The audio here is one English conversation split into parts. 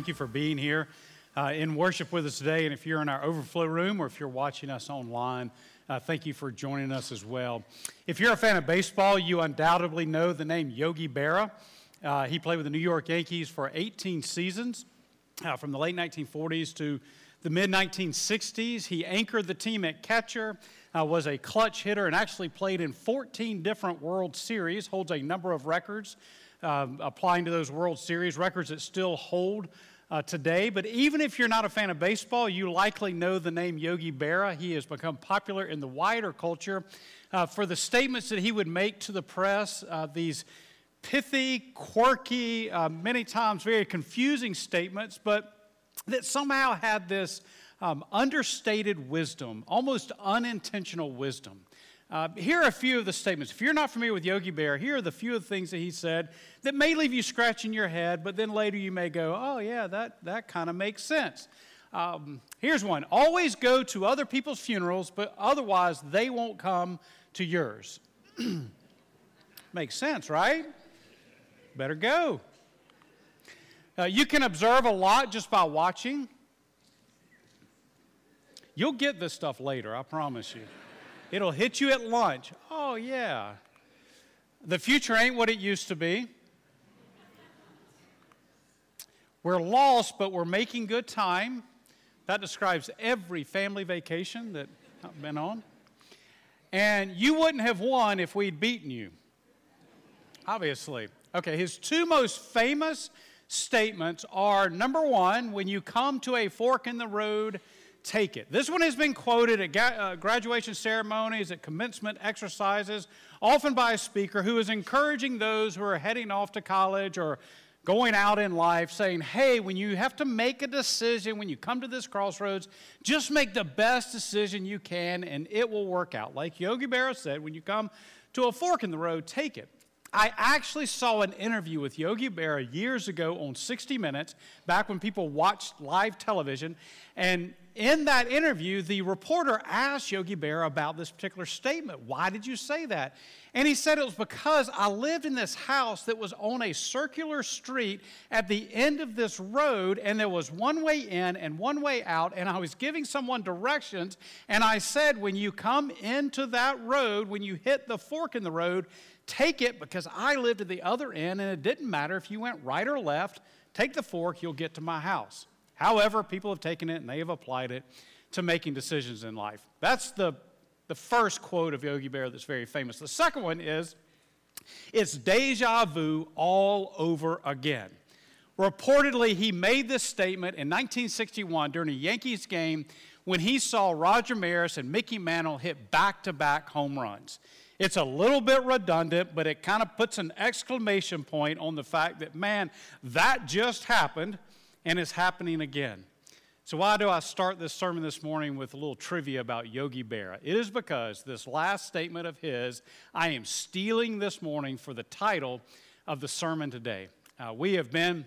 Thank you for being here uh, in worship with us today. And if you're in our overflow room or if you're watching us online, uh, thank you for joining us as well. If you're a fan of baseball, you undoubtedly know the name Yogi Berra. Uh, he played with the New York Yankees for 18 seasons uh, from the late 1940s to the mid 1960s. He anchored the team at catcher, uh, was a clutch hitter, and actually played in 14 different World Series, holds a number of records um, applying to those World Series, records that still hold uh, today. But even if you're not a fan of baseball, you likely know the name Yogi Berra. He has become popular in the wider culture uh, for the statements that he would make to the press, uh, these pithy, quirky, uh, many times very confusing statements, but that somehow had this um, understated wisdom, almost unintentional wisdom. Uh, here are a few of the statements. If you're not familiar with Yogi Berra, here are the few of the things that he said that may leave you scratching your head, but then later you may go, oh, yeah, that, that kind of makes sense. Um, here's one always go to other people's funerals, but otherwise they won't come to yours. makes sense, right? Better go. Uh, you can observe a lot just by watching. You'll get this stuff later, I promise you. It'll hit you at lunch. Oh, yeah. The future ain't what it used to be. We're lost, but we're making good time. That describes every family vacation that I've been on. And you wouldn't have won if we'd beaten you, obviously. Okay, his two most famous statements are number one, when you come to a fork in the road, take it. This one has been quoted at uh, graduation ceremonies, at commencement exercises, often by a speaker who is encouraging those who are heading off to college or going out in life, saying, Hey, when you have to make a decision, when you come to this crossroads, just make the best decision you can and it will work out. Like Yogi Berra said, when you come to a fork in the road, take it. I actually saw an interview with Yogi Berra years ago on 60 Minutes, back when people watched live television. And in that interview, the reporter asked Yogi Berra about this particular statement. Why did you say that? And he said it was because I lived in this house that was on a circular street at the end of this road, and there was one way in and one way out, and I was giving someone directions. And I said, when you come into that road, when you hit the fork in the road, Take it because I lived at the other end, and it didn't matter if you went right or left. Take the fork, you'll get to my house. However, people have taken it and they have applied it to making decisions in life. That's the, the first quote of Yogi Berra that's very famous. The second one is it's deja vu all over again. Reportedly, he made this statement in 1961 during a Yankees game when he saw Roger Maris and Mickey Mantle hit back to back home runs. It's a little bit redundant, but it kind of puts an exclamation point on the fact that, man, that just happened and it's happening again. So, why do I start this sermon this morning with a little trivia about Yogi Berra? It is because this last statement of his, I am stealing this morning for the title of the sermon today. Uh, we have been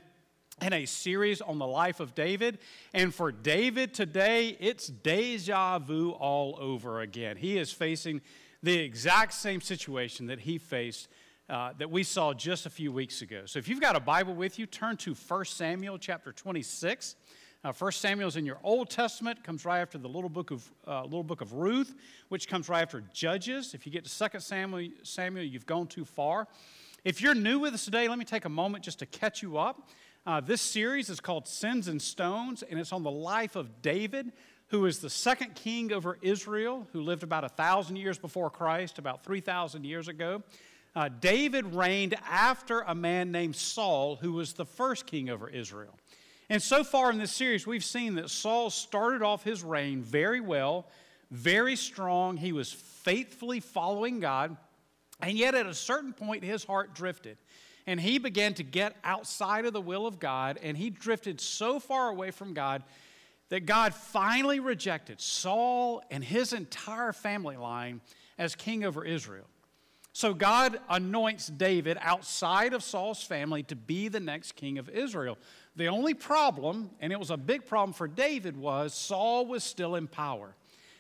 in a series on the life of David. And for David today, it's deja vu all over again. He is facing the exact same situation that he faced uh, that we saw just a few weeks ago. So if you've got a Bible with you, turn to 1 Samuel chapter 26. Uh, 1 Samuel is in your Old Testament, comes right after the little book of uh, little book of Ruth, which comes right after Judges. If you get to 2 Samuel, Samuel, you've gone too far. If you're new with us today, let me take a moment just to catch you up. Uh, this series is called Sins and Stones, and it's on the life of David who is the second king over Israel, who lived about a thousand years before Christ, about 3,000 years ago. Uh, David reigned after a man named Saul, who was the first king over Israel. And so far in this series, we've seen that Saul started off his reign very well, very strong. He was faithfully following God. And yet, at a certain point, his heart drifted. And he began to get outside of the will of God, and he drifted so far away from God that God finally rejected Saul and his entire family line as king over Israel. So God anoints David outside of Saul's family to be the next king of Israel. The only problem, and it was a big problem for David, was Saul was still in power.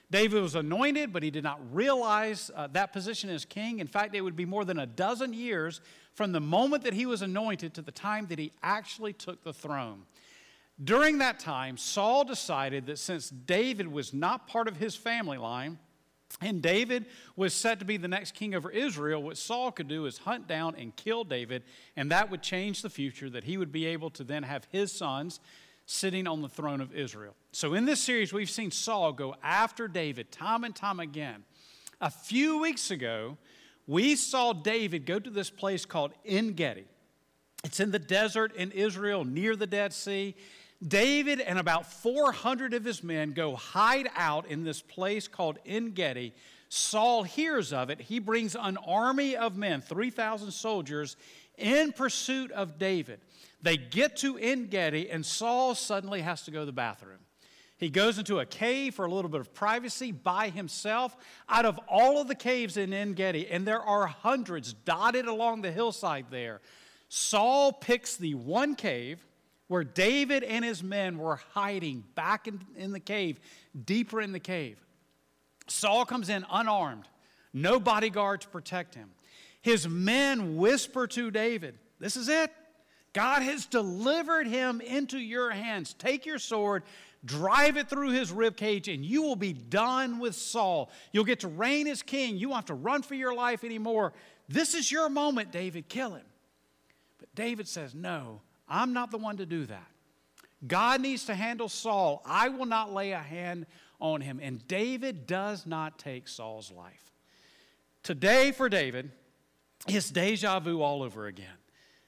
David was anointed, but he did not realize uh, that position as king. In fact, it would be more than a dozen years from the moment that he was anointed to the time that he actually took the throne. During that time, Saul decided that since David was not part of his family line, and David was set to be the next king over Israel. What Saul could do is hunt down and kill David, and that would change the future, that he would be able to then have his sons sitting on the throne of Israel. So, in this series, we've seen Saul go after David time and time again. A few weeks ago, we saw David go to this place called En Gedi. It's in the desert in Israel near the Dead Sea. David and about 400 of his men go hide out in this place called En Gedi. Saul hears of it. He brings an army of men, 3,000 soldiers, in pursuit of David. They get to En Gedi, and Saul suddenly has to go to the bathroom. He goes into a cave for a little bit of privacy by himself. Out of all of the caves in En Gedi, and there are hundreds dotted along the hillside there, Saul picks the one cave where David and his men were hiding back in, in the cave, deeper in the cave. Saul comes in unarmed, no bodyguard to protect him. His men whisper to David, This is it. God has delivered him into your hands. Take your sword, drive it through his rib cage, and you will be done with Saul. You'll get to reign as king. You won't have to run for your life anymore. This is your moment, David. Kill him. But David says, No, I'm not the one to do that. God needs to handle Saul. I will not lay a hand on him. And David does not take Saul's life. Today, for David, it's deja vu all over again.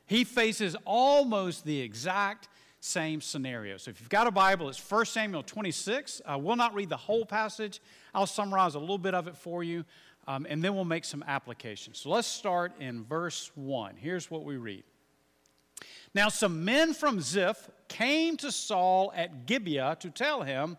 He faces almost the exact same scenario. So if you've got a Bible, it's 1 Samuel 26. I will not read the whole passage, I'll summarize a little bit of it for you, um, and then we'll make some applications. So let's start in verse 1. Here's what we read. Now, some men from Ziph came to Saul at Gibeah to tell him,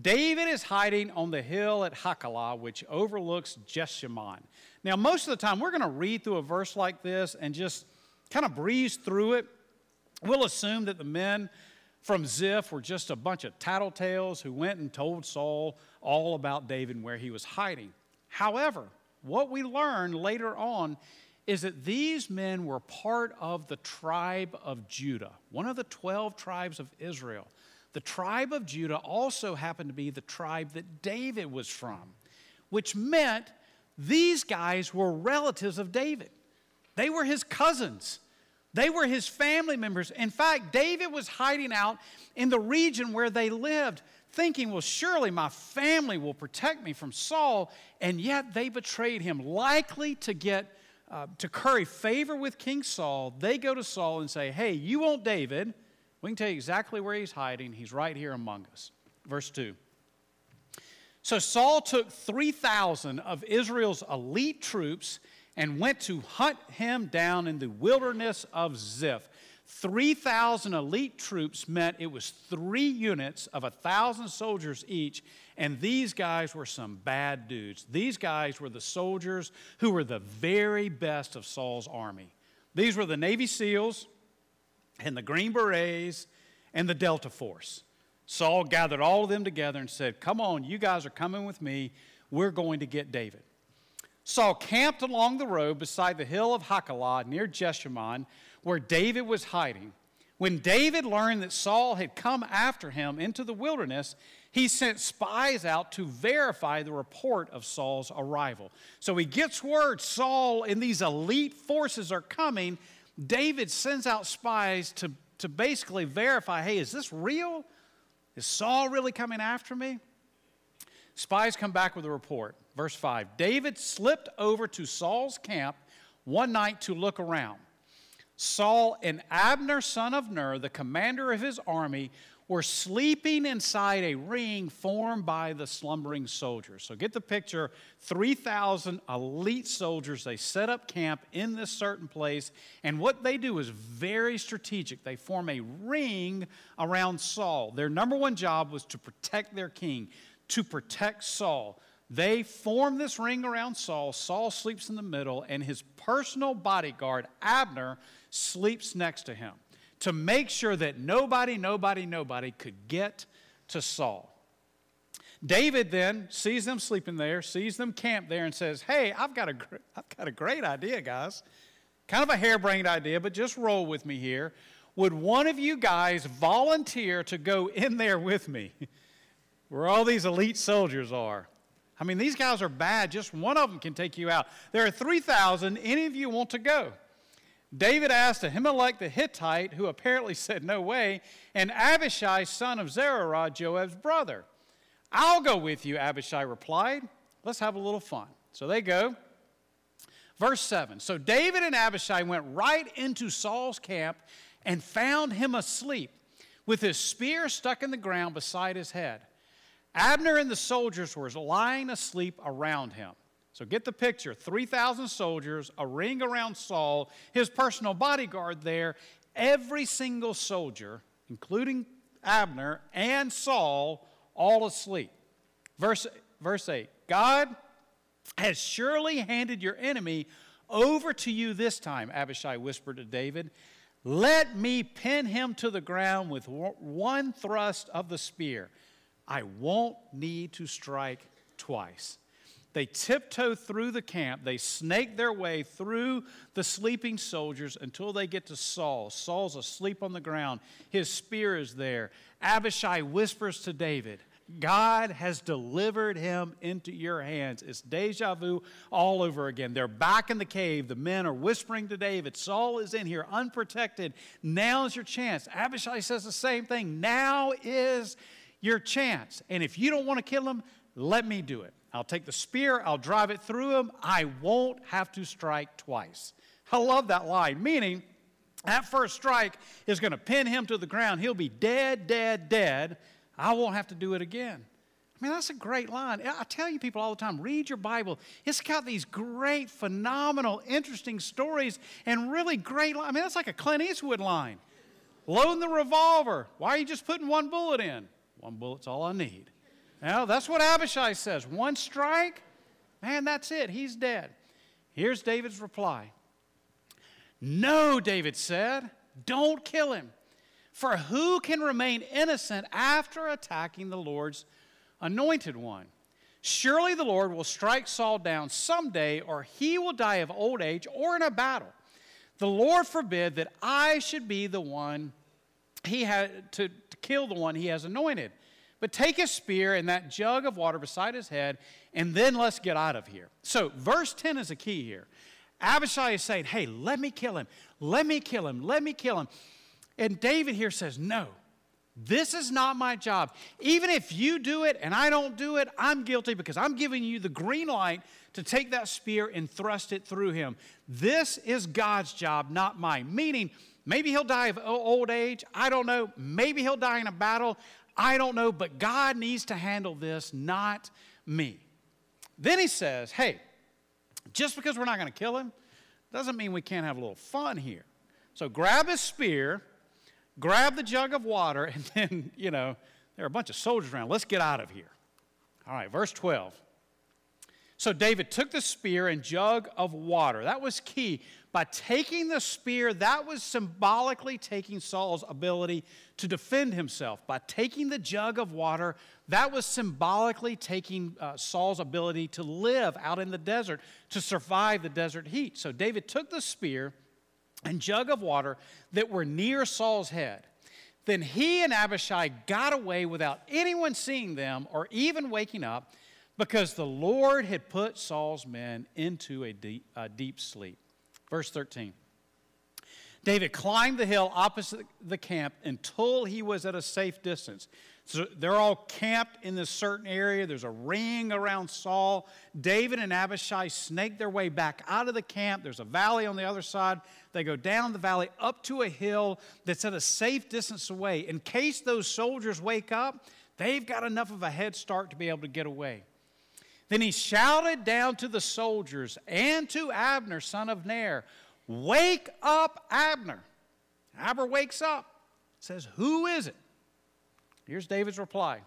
David is hiding on the hill at Hachilah, which overlooks Jeshimon. Now, most of the time, we're going to read through a verse like this and just kind of breeze through it. We'll assume that the men from Ziph were just a bunch of tattletales who went and told Saul all about David and where he was hiding. However, what we learn later on is that these men were part of the tribe of Judah, one of the 12 tribes of Israel. The tribe of Judah also happened to be the tribe that David was from, which meant these guys were relatives of David. They were his cousins. They were his family members. In fact, David was hiding out in the region where they lived, thinking, well, surely my family will protect me from Saul. And yet they betrayed him, likely to get uh, to curry favor with King Saul, they go to Saul and say, Hey, you want David? We can tell you exactly where he's hiding. He's right here among us. Verse 2. So Saul took 3,000 of Israel's elite troops and went to hunt him down in the wilderness of Ziph. 3,000 elite troops meant it was three units of a 1,000 soldiers each, and these guys were some bad dudes. These guys were the soldiers who were the very best of Saul's army. These were the Navy SEALs and the Green Berets and the Delta Force. Saul gathered all of them together and said, Come on, you guys are coming with me. We're going to get David. Saul camped along the road beside the hill of Hachilah near Jeshimon where David was hiding. When David learned that Saul had come after him into the wilderness, he sent spies out to verify the report of Saul's arrival. So he gets word Saul and these elite forces are coming. David sends out spies to, to basically verify hey, is this real? Is Saul really coming after me? Spies come back with a report. Verse 5 David slipped over to Saul's camp one night to look around. Saul and Abner, son of Ner, the commander of his army, were sleeping inside a ring formed by the slumbering soldiers. So get the picture 3,000 elite soldiers. They set up camp in this certain place, and what they do is very strategic. They form a ring around Saul. Their number one job was to protect their king, to protect Saul. They form this ring around Saul. Saul sleeps in the middle, and his personal bodyguard, Abner, sleeps next to him to make sure that nobody, nobody, nobody could get to Saul. David then sees them sleeping there, sees them camped there, and says, Hey, I've got a, I've got a great idea, guys. Kind of a harebrained idea, but just roll with me here. Would one of you guys volunteer to go in there with me? Where all these elite soldiers are. I mean, these guys are bad. Just one of them can take you out. There are 3,000. Any of you want to go? David asked Ahimelech the Hittite, who apparently said no way, and Abishai, son of Zeruiah, Joab's brother. I'll go with you, Abishai replied. Let's have a little fun. So they go. Verse 7 So David and Abishai went right into Saul's camp and found him asleep, with his spear stuck in the ground beside his head. Abner and the soldiers were lying asleep around him. So get the picture 3,000 soldiers, a ring around Saul, his personal bodyguard there, every single soldier, including Abner and Saul, all asleep. Verse, verse 8 God has surely handed your enemy over to you this time, Abishai whispered to David. Let me pin him to the ground with one thrust of the spear. I won't need to strike twice. They tiptoe through the camp. They snake their way through the sleeping soldiers until they get to Saul. Saul's asleep on the ground. His spear is there. Abishai whispers to David, God has delivered him into your hands. It's deja vu all over again. They're back in the cave. The men are whispering to David, Saul is in here unprotected. Now is your chance. Abishai says the same thing. Now is your chance. And if you don't want to kill him, let me do it. I'll take the spear, I'll drive it through him. I won't have to strike twice. I love that line, meaning that first strike is going to pin him to the ground. He'll be dead, dead, dead. I won't have to do it again. I mean, that's a great line. I tell you people all the time read your Bible. It's got these great, phenomenal, interesting stories and really great. I mean, that's like a Clint Eastwood line. Load the revolver. Why are you just putting one bullet in? One bullet's all I need. Now, that's what Abishai says. One strike, man, that's it. He's dead. Here's David's reply No, David said, don't kill him. For who can remain innocent after attacking the Lord's anointed one? Surely the Lord will strike Saul down someday, or he will die of old age or in a battle. The Lord forbid that I should be the one he had to, to kill the one he has anointed. But take his spear and that jug of water beside his head, and then let's get out of here. So, verse 10 is a key here. Abishai is saying, Hey, let me kill him. Let me kill him. Let me kill him. And David here says, No, this is not my job. Even if you do it and I don't do it, I'm guilty because I'm giving you the green light to take that spear and thrust it through him. This is God's job, not mine. Meaning, maybe he'll die of old age. I don't know. Maybe he'll die in a battle. I don't know. But God needs to handle this, not me. Then he says, Hey, just because we're not going to kill him doesn't mean we can't have a little fun here. So grab his spear grab the jug of water, and then, you know, there are a bunch of soldiers around. Let's get out of here. All right, verse 12. So David took the spear and jug of water. That was key. By taking the spear, that was symbolically taking Saul's ability to defend himself. By taking the jug of water, that was symbolically taking uh, Saul's ability to live out in the desert, to survive the desert heat. So David took the spear and jug of water that were near Saul's head. Then he and Abishai got away without anyone seeing them or even waking up because the Lord had put Saul's men into a deep, a deep sleep. Verse 13. David climbed the hill opposite the camp until he was at a safe distance. So they're all camped in this certain area. There's a ring around Saul. David and Abishai snake their way back out of the camp. There's a valley on the other side. They go down the valley up to a hill that's at a safe distance away. In case those soldiers wake up, they've got enough of a head start to be able to get away. Then he shouted down to the soldiers and to Abner, son of Ner, Wake up, Abner. Abner wakes up, says, Who is it? Here's David's reply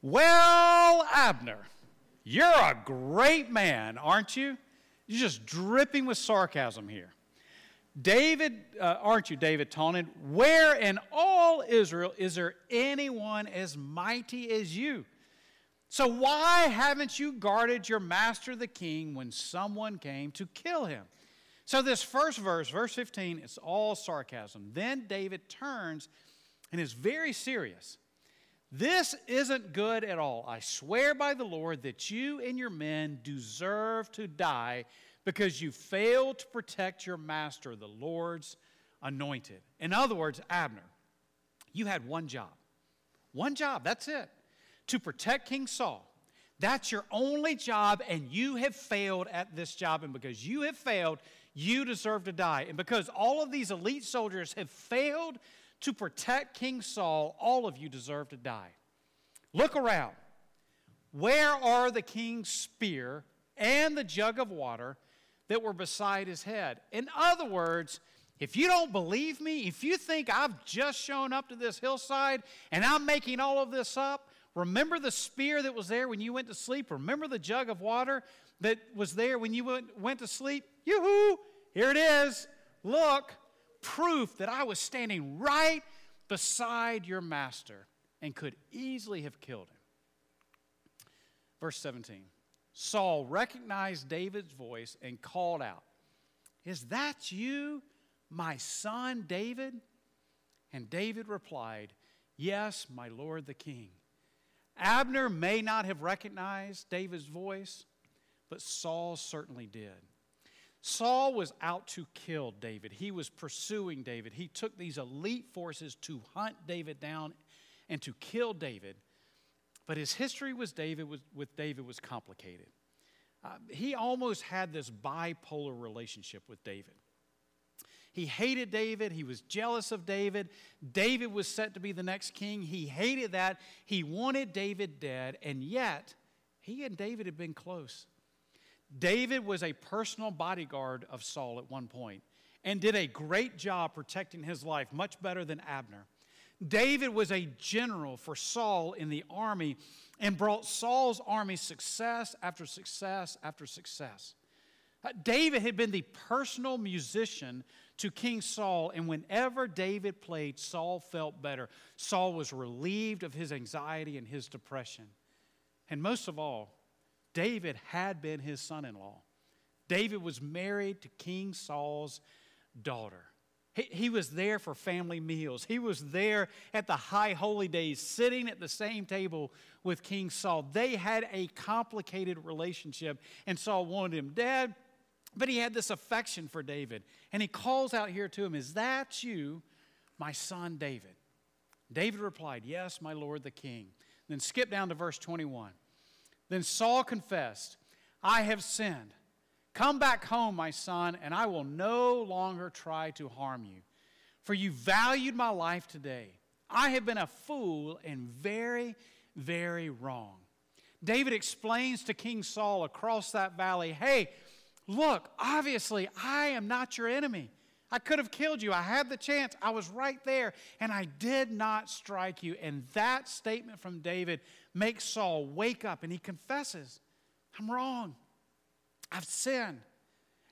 Well, Abner, you're a great man, aren't you? You're just dripping with sarcasm here. David, uh, aren't you, David taunted? Where in all Israel is there anyone as mighty as you? So why haven't you guarded your master the king when someone came to kill him? So, this first verse, verse 15, it's all sarcasm. Then David turns and is very serious. This isn't good at all. I swear by the Lord that you and your men deserve to die because you failed to protect your master, the Lord's anointed. In other words, Abner, you had one job. One job, that's it. To protect King Saul. That's your only job, and you have failed at this job. And because you have failed, you deserve to die. And because all of these elite soldiers have failed to protect King Saul, all of you deserve to die. Look around. Where are the king's spear and the jug of water that were beside his head? In other words, if you don't believe me, if you think I've just shown up to this hillside and I'm making all of this up, remember the spear that was there when you went to sleep? Remember the jug of water that was there when you went, went to sleep? Yoo-hoo! Here it is. Look, proof that I was standing right beside your master and could easily have killed him. Verse 17 Saul recognized David's voice and called out, Is that you, my son David? And David replied, Yes, my lord the king. Abner may not have recognized David's voice, but Saul certainly did. Saul was out to kill David. He was pursuing David. He took these elite forces to hunt David down and to kill David. But his history David was, with David was complicated. Uh, he almost had this bipolar relationship with David. He hated David. He was jealous of David. David was set to be the next king. He hated that. He wanted David dead. And yet, he and David had been close. David was a personal bodyguard of Saul at one point and did a great job protecting his life, much better than Abner. David was a general for Saul in the army and brought Saul's army success after success after success. Uh, David had been the personal musician to King Saul, and whenever David played, Saul felt better. Saul was relieved of his anxiety and his depression. And most of all, David had been his son in law. David was married to King Saul's daughter. He, he, was there for family meals. He was there at the high holy days, sitting at the same table with King Saul. They had a complicated relationship, and Saul wanted him dead, but he had this affection for David. And he calls out here to him, Is that you, my son David? David replied, Yes, my lord the king. Then skip down to verse 21. Then Saul confessed, I have sinned. Come back home, my son, and I will no longer try to harm you. For you valued my life today. I have been a fool and very, very wrong. David explains to King Saul across that valley hey, look, obviously, I am not your enemy. I could have killed you. I had the chance. I was right there, and I did not strike you. And that statement from David makes Saul wake up and he confesses, I'm wrong. I've sinned,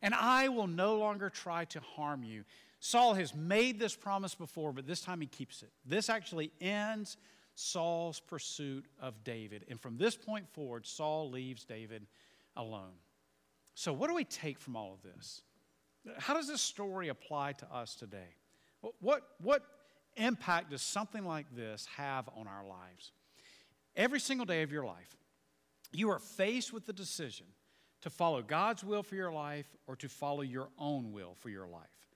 and I will no longer try to harm you. Saul has made this promise before, but this time he keeps it. This actually ends Saul's pursuit of David. And from this point forward, Saul leaves David alone. So, what do we take from all of this? How does this story apply to us today? What, what impact does something like this have on our lives? Every single day of your life, you are faced with the decision to follow God's will for your life or to follow your own will for your life.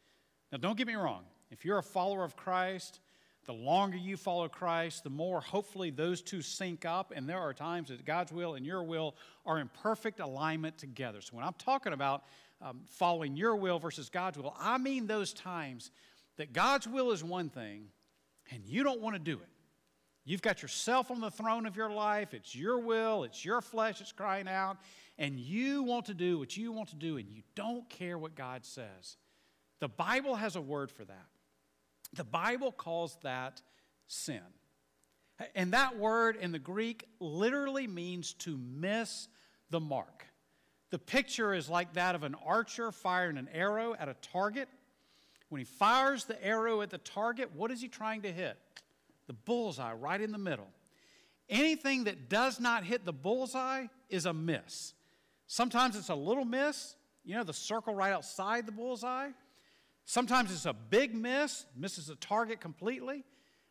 Now, don't get me wrong. If you're a follower of Christ, the longer you follow Christ, the more hopefully those two sync up. And there are times that God's will and your will are in perfect alignment together. So when I'm talking about um, following your will versus God's will, I mean those times that God's will is one thing and you don't want to do it. You've got yourself on the throne of your life. It's your will, it's your flesh that's crying out, and you want to do what you want to do, and you don't care what God says. The Bible has a word for that. The Bible calls that sin. And that word in the Greek literally means to miss the mark. The picture is like that of an archer firing an arrow at a target. When he fires the arrow at the target, what is he trying to hit? The bullseye right in the middle. Anything that does not hit the bullseye is a miss. Sometimes it's a little miss, you know, the circle right outside the bullseye. Sometimes it's a big miss, misses the target completely.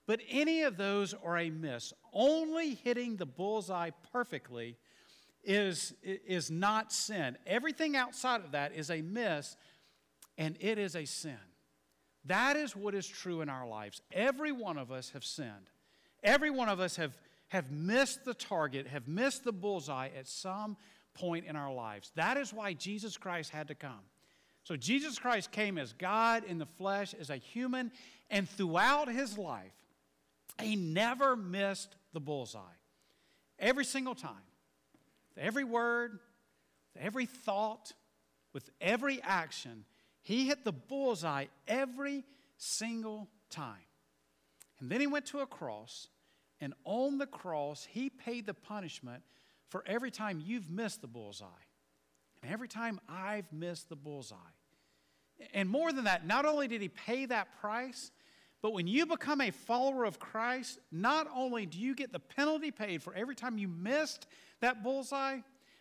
But any of those are a miss. Only hitting the bullseye perfectly is, is not sin. Everything outside of that is a miss, and it is a sin. That is what is true in our lives. Every one of us have sinned. Every one of us have, have missed the target, have missed the bullseye at some point in our lives. That is why Jesus Christ had to come. So Jesus Christ came as God in the flesh, as a human, and throughout his life, he never missed the bullseye. Every single time, every word, every thought, with every action, he hit the bullseye every single time. And then he went to a cross, and on the cross, he paid the punishment for every time you've missed the bullseye. And every time I've missed the bullseye. And more than that, not only did he pay that price, but when you become a follower of Christ, not only do you get the penalty paid for every time you missed that bullseye,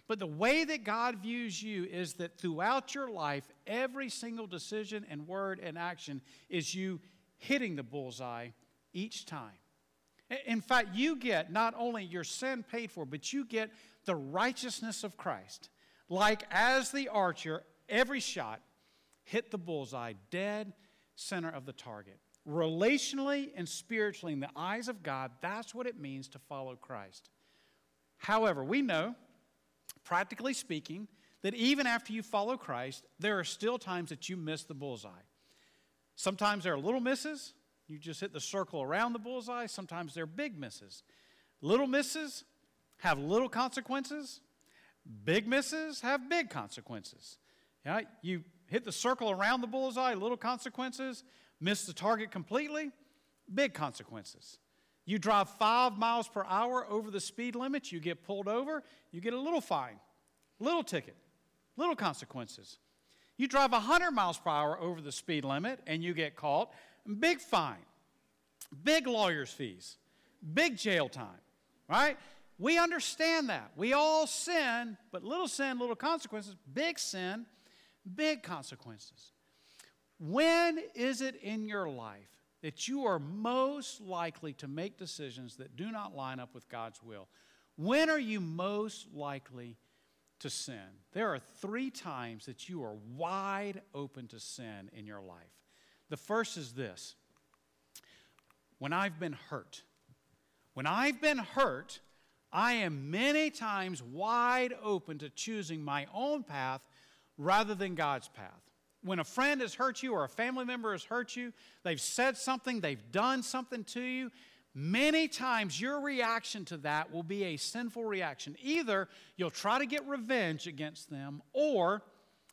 but the way that God views you is that throughout your life, every single decision and word and action is you hitting the bullseye each time. In fact, you get not only your sin paid for, but you get the righteousness of Christ. Like as the archer, every shot hit the bullseye, dead center of the target. Relationally and spiritually, in the eyes of God, that's what it means to follow Christ. However, we know, practically speaking, that even after you follow Christ, there are still times that you miss the bullseye. Sometimes there are little misses, you just hit the circle around the bullseye. Sometimes they're big misses. Little misses have little consequences, big misses have big consequences. Yeah, you hit the circle around the bullseye, little consequences miss the target completely, big consequences. You drive five miles per hour over the speed limit, you get pulled over, you get a little fine, little ticket, little consequences. You drive 100 miles per hour over the speed limit and you get caught, big fine, big lawyer's fees, big jail time, right? We understand that. We all sin, but little sin, little consequences, big sin, big consequences. When is it in your life that you are most likely to make decisions that do not line up with God's will? When are you most likely to sin? There are three times that you are wide open to sin in your life. The first is this when I've been hurt. When I've been hurt, I am many times wide open to choosing my own path rather than God's path. When a friend has hurt you or a family member has hurt you, they've said something, they've done something to you, many times your reaction to that will be a sinful reaction. Either you'll try to get revenge against them, or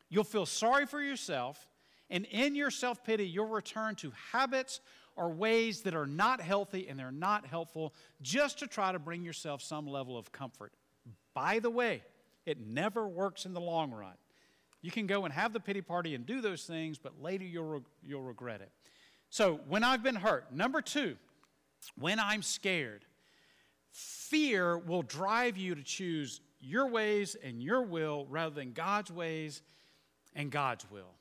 you'll feel sorry for yourself, and in your self pity, you'll return to habits or ways that are not healthy and they're not helpful just to try to bring yourself some level of comfort. By the way, it never works in the long run. You can go and have the pity party and do those things, but later you'll, you'll regret it. So, when I've been hurt, number two, when I'm scared, fear will drive you to choose your ways and your will rather than God's ways and God's will.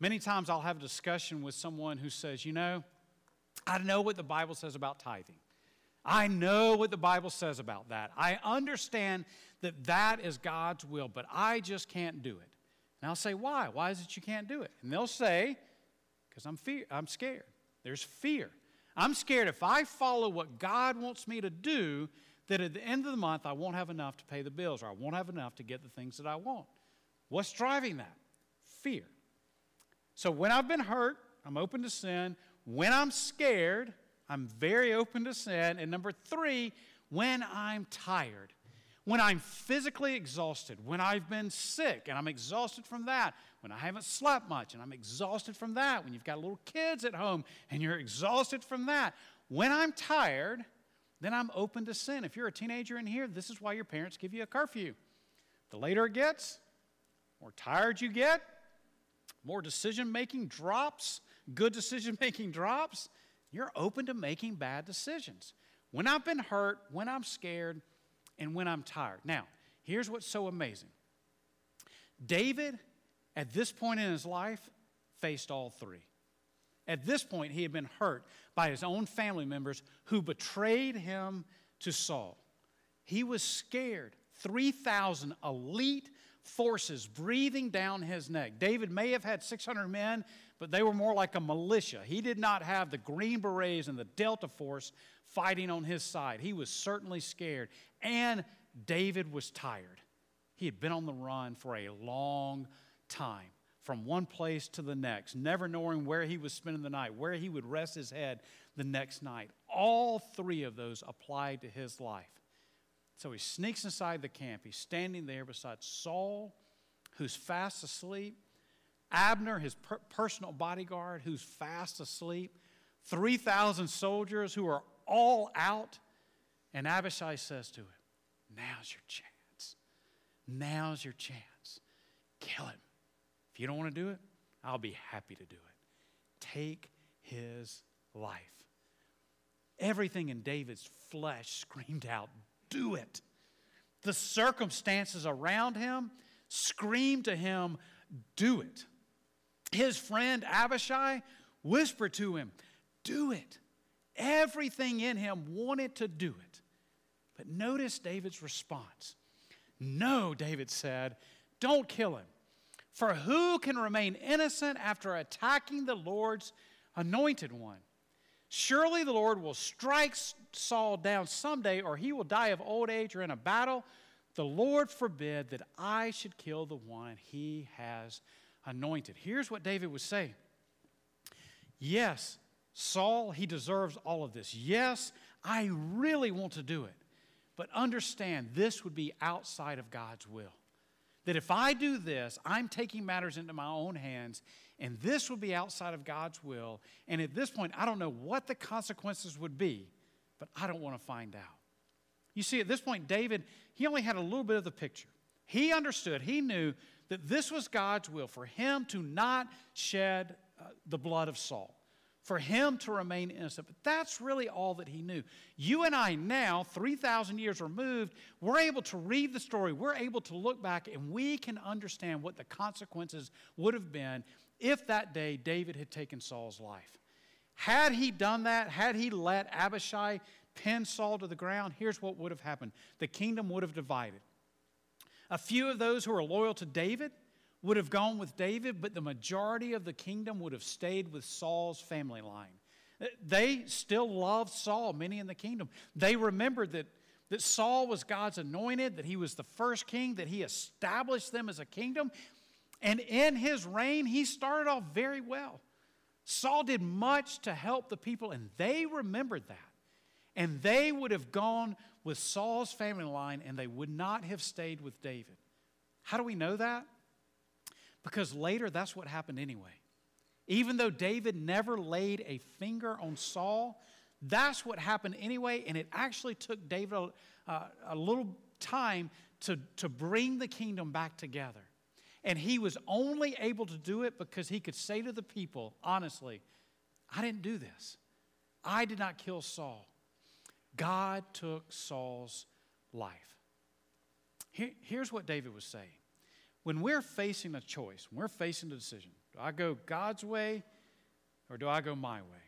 Many times I'll have a discussion with someone who says, You know, I know what the Bible says about tithing. I know what the Bible says about that. I understand that that is God's will, but I just can't do it. And I'll say, why? Why is it you can't do it? And they'll say, because I'm, fear, I'm scared. There's fear. I'm scared if I follow what God wants me to do, that at the end of the month I won't have enough to pay the bills or I won't have enough to get the things that I want. What's driving that? Fear. So when I've been hurt, I'm open to sin. When I'm scared, I'm very open to sin. And number three, when I'm tired when I'm physically exhausted, when I've been sick and I'm exhausted from that, when I haven't slept much and I'm exhausted from that, when you've got little kids at home and you're exhausted from that, when I'm tired, then I'm open to sin. If you're a teenager in here, this is why your parents give you a curfew. The later it gets, more tired you get, more decision making drops, good decision making drops, you're open to making bad decisions. When I've been hurt, when I'm scared, and when I'm tired. Now, here's what's so amazing David at this point in his life, faced all three. At this point, he had been hurt by his own family members who betrayed him to Saul. He was scared. 3,000 elite forces breathing down his neck. David may have had 600 men, but they were more like a militia. He did not have the Green Berets and the Delta Force fighting on his side. He was certainly scared. And David was tired. He had been on the run for a long time from one place to the next, never knowing where he was spending the night, where he would rest his head the next night. All three of those applied to his life. So he sneaks inside the camp. He's standing there beside Saul, who's fast asleep, Abner, his per- personal bodyguard, who's fast asleep, 3,000 soldiers who are all out. And Abishai says to him, Now's your chance. Now's your chance. Kill him. If you don't want to do it, I'll be happy to do it. Take his life. Everything in David's flesh screamed out, Do it. The circumstances around him screamed to him, Do it. His friend Abishai whispered to him, Do it. Everything in him wanted to do it. But notice David's response. No, David said, don't kill him. For who can remain innocent after attacking the Lord's anointed one? Surely the Lord will strike Saul down someday, or he will die of old age or in a battle. The Lord forbid that I should kill the one he has anointed. Here's what David was saying Yes, Saul, he deserves all of this. Yes, I really want to do it. But understand, this would be outside of God's will. That if I do this, I'm taking matters into my own hands, and this would be outside of God's will. And at this point, I don't know what the consequences would be, but I don't want to find out. You see, at this point, David, he only had a little bit of the picture. He understood, he knew that this was God's will for him to not shed uh, the blood of Saul for him to remain innocent. But that's really all that he knew. You and I now, 3,000 years removed, we're able to read the story. We're able to look back and we can understand what the consequences would have been if that day David had taken Saul's life. Had he done that, had he let Abishai pin Saul to the ground, here's what would have happened the kingdom would have divided. A few of those who are loyal to David would have gone with David, but the majority of the kingdom would have stayed with Saul's family line. They still loved Saul, many in the kingdom. They remembered that, that Saul was God's anointed, that he was the first king, that he established them as a kingdom. And in his reign, he started off very well. Saul did much to help the people, and they remembered that. And they would have gone with Saul's family line, and they would not have stayed with David. How do we know that? Because later, that's what happened anyway. Even though David never laid a finger on Saul, that's what happened anyway, and it actually took David a, a little time to, to bring the kingdom back together. And he was only able to do it because he could say to the people, honestly, I didn't do this. I did not kill Saul. God took Saul's life. Here, here's what David was saying when we're facing a choice, when we're facing a decision, do I go God's way or do I go my way?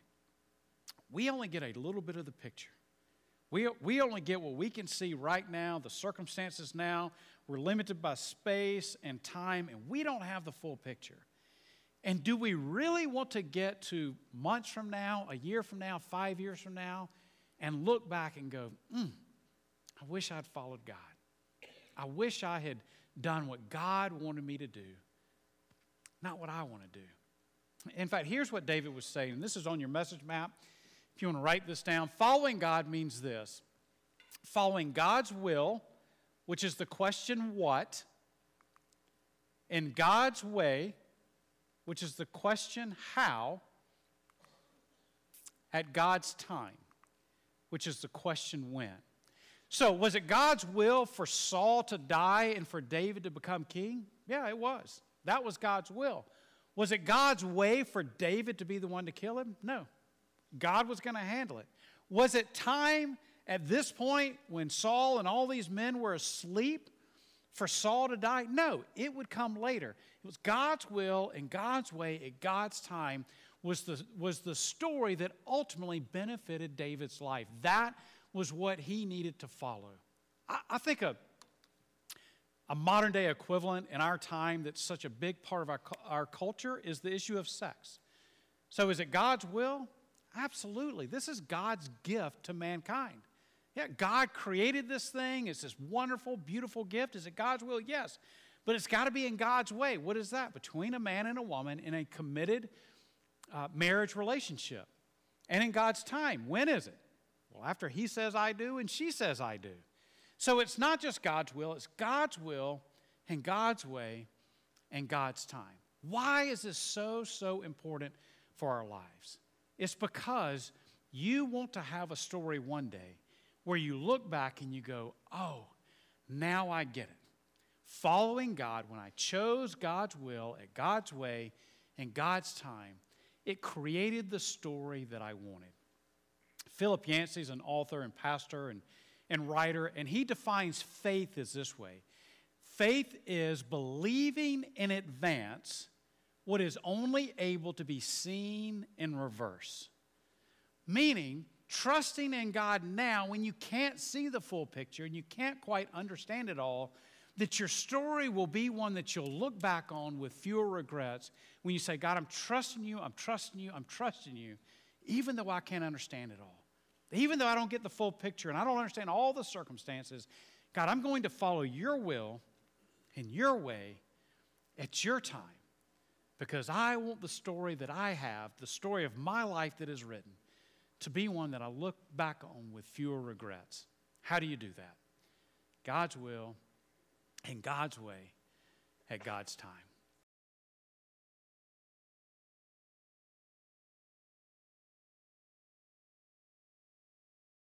We only get a little bit of the picture. We, we only get what we can see right now, the circumstances now. We're limited by space and time, and we don't have the full picture. And do we really want to get to months from now, a year from now, five years from now, and look back and go, mm, I wish I'd followed God. I wish I had done what God wanted me to do, not what I want to do. In fact, here's what David was saying. This is on your message map. If you want to write this down, following God means this following God's will, which is the question what, in God's way, which is the question how, at God's time, which is the question when. So, was it God's will for Saul to die and for David to become king? Yeah, it was. That was God's will. Was it God's way for David to be the one to kill him? No. God was going to handle it. Was it time at this point when Saul and all these men were asleep for Saul to die? No, it would come later. It was God's will and God's way at God's time was the, was the story that ultimately benefited David's life. That was what he needed to follow. I, I think a, a modern day equivalent in our time that's such a big part of our, our culture is the issue of sex. So, is it God's will? Absolutely. This is God's gift to mankind. Yeah, God created this thing. It's this wonderful, beautiful gift. Is it God's will? Yes. But it's got to be in God's way. What is that? Between a man and a woman in a committed uh, marriage relationship. And in God's time. When is it? Well, after he says I do and she says I do. So it's not just God's will, it's God's will and God's way and God's time. Why is this so, so important for our lives? It's because you want to have a story one day where you look back and you go, oh, now I get it. Following God, when I chose God's will at God's way and God's time, it created the story that I wanted. Philip Yancey is an author and pastor and, and writer, and he defines faith as this way faith is believing in advance what is only able to be seen in reverse. Meaning, trusting in God now when you can't see the full picture and you can't quite understand it all, that your story will be one that you'll look back on with fewer regrets when you say, God, I'm trusting you, I'm trusting you, I'm trusting you, even though I can't understand it all. Even though I don't get the full picture and I don't understand all the circumstances, God, I'm going to follow your will in your way at your time because I want the story that I have, the story of my life that is written, to be one that I look back on with fewer regrets. How do you do that? God's will in God's way at God's time.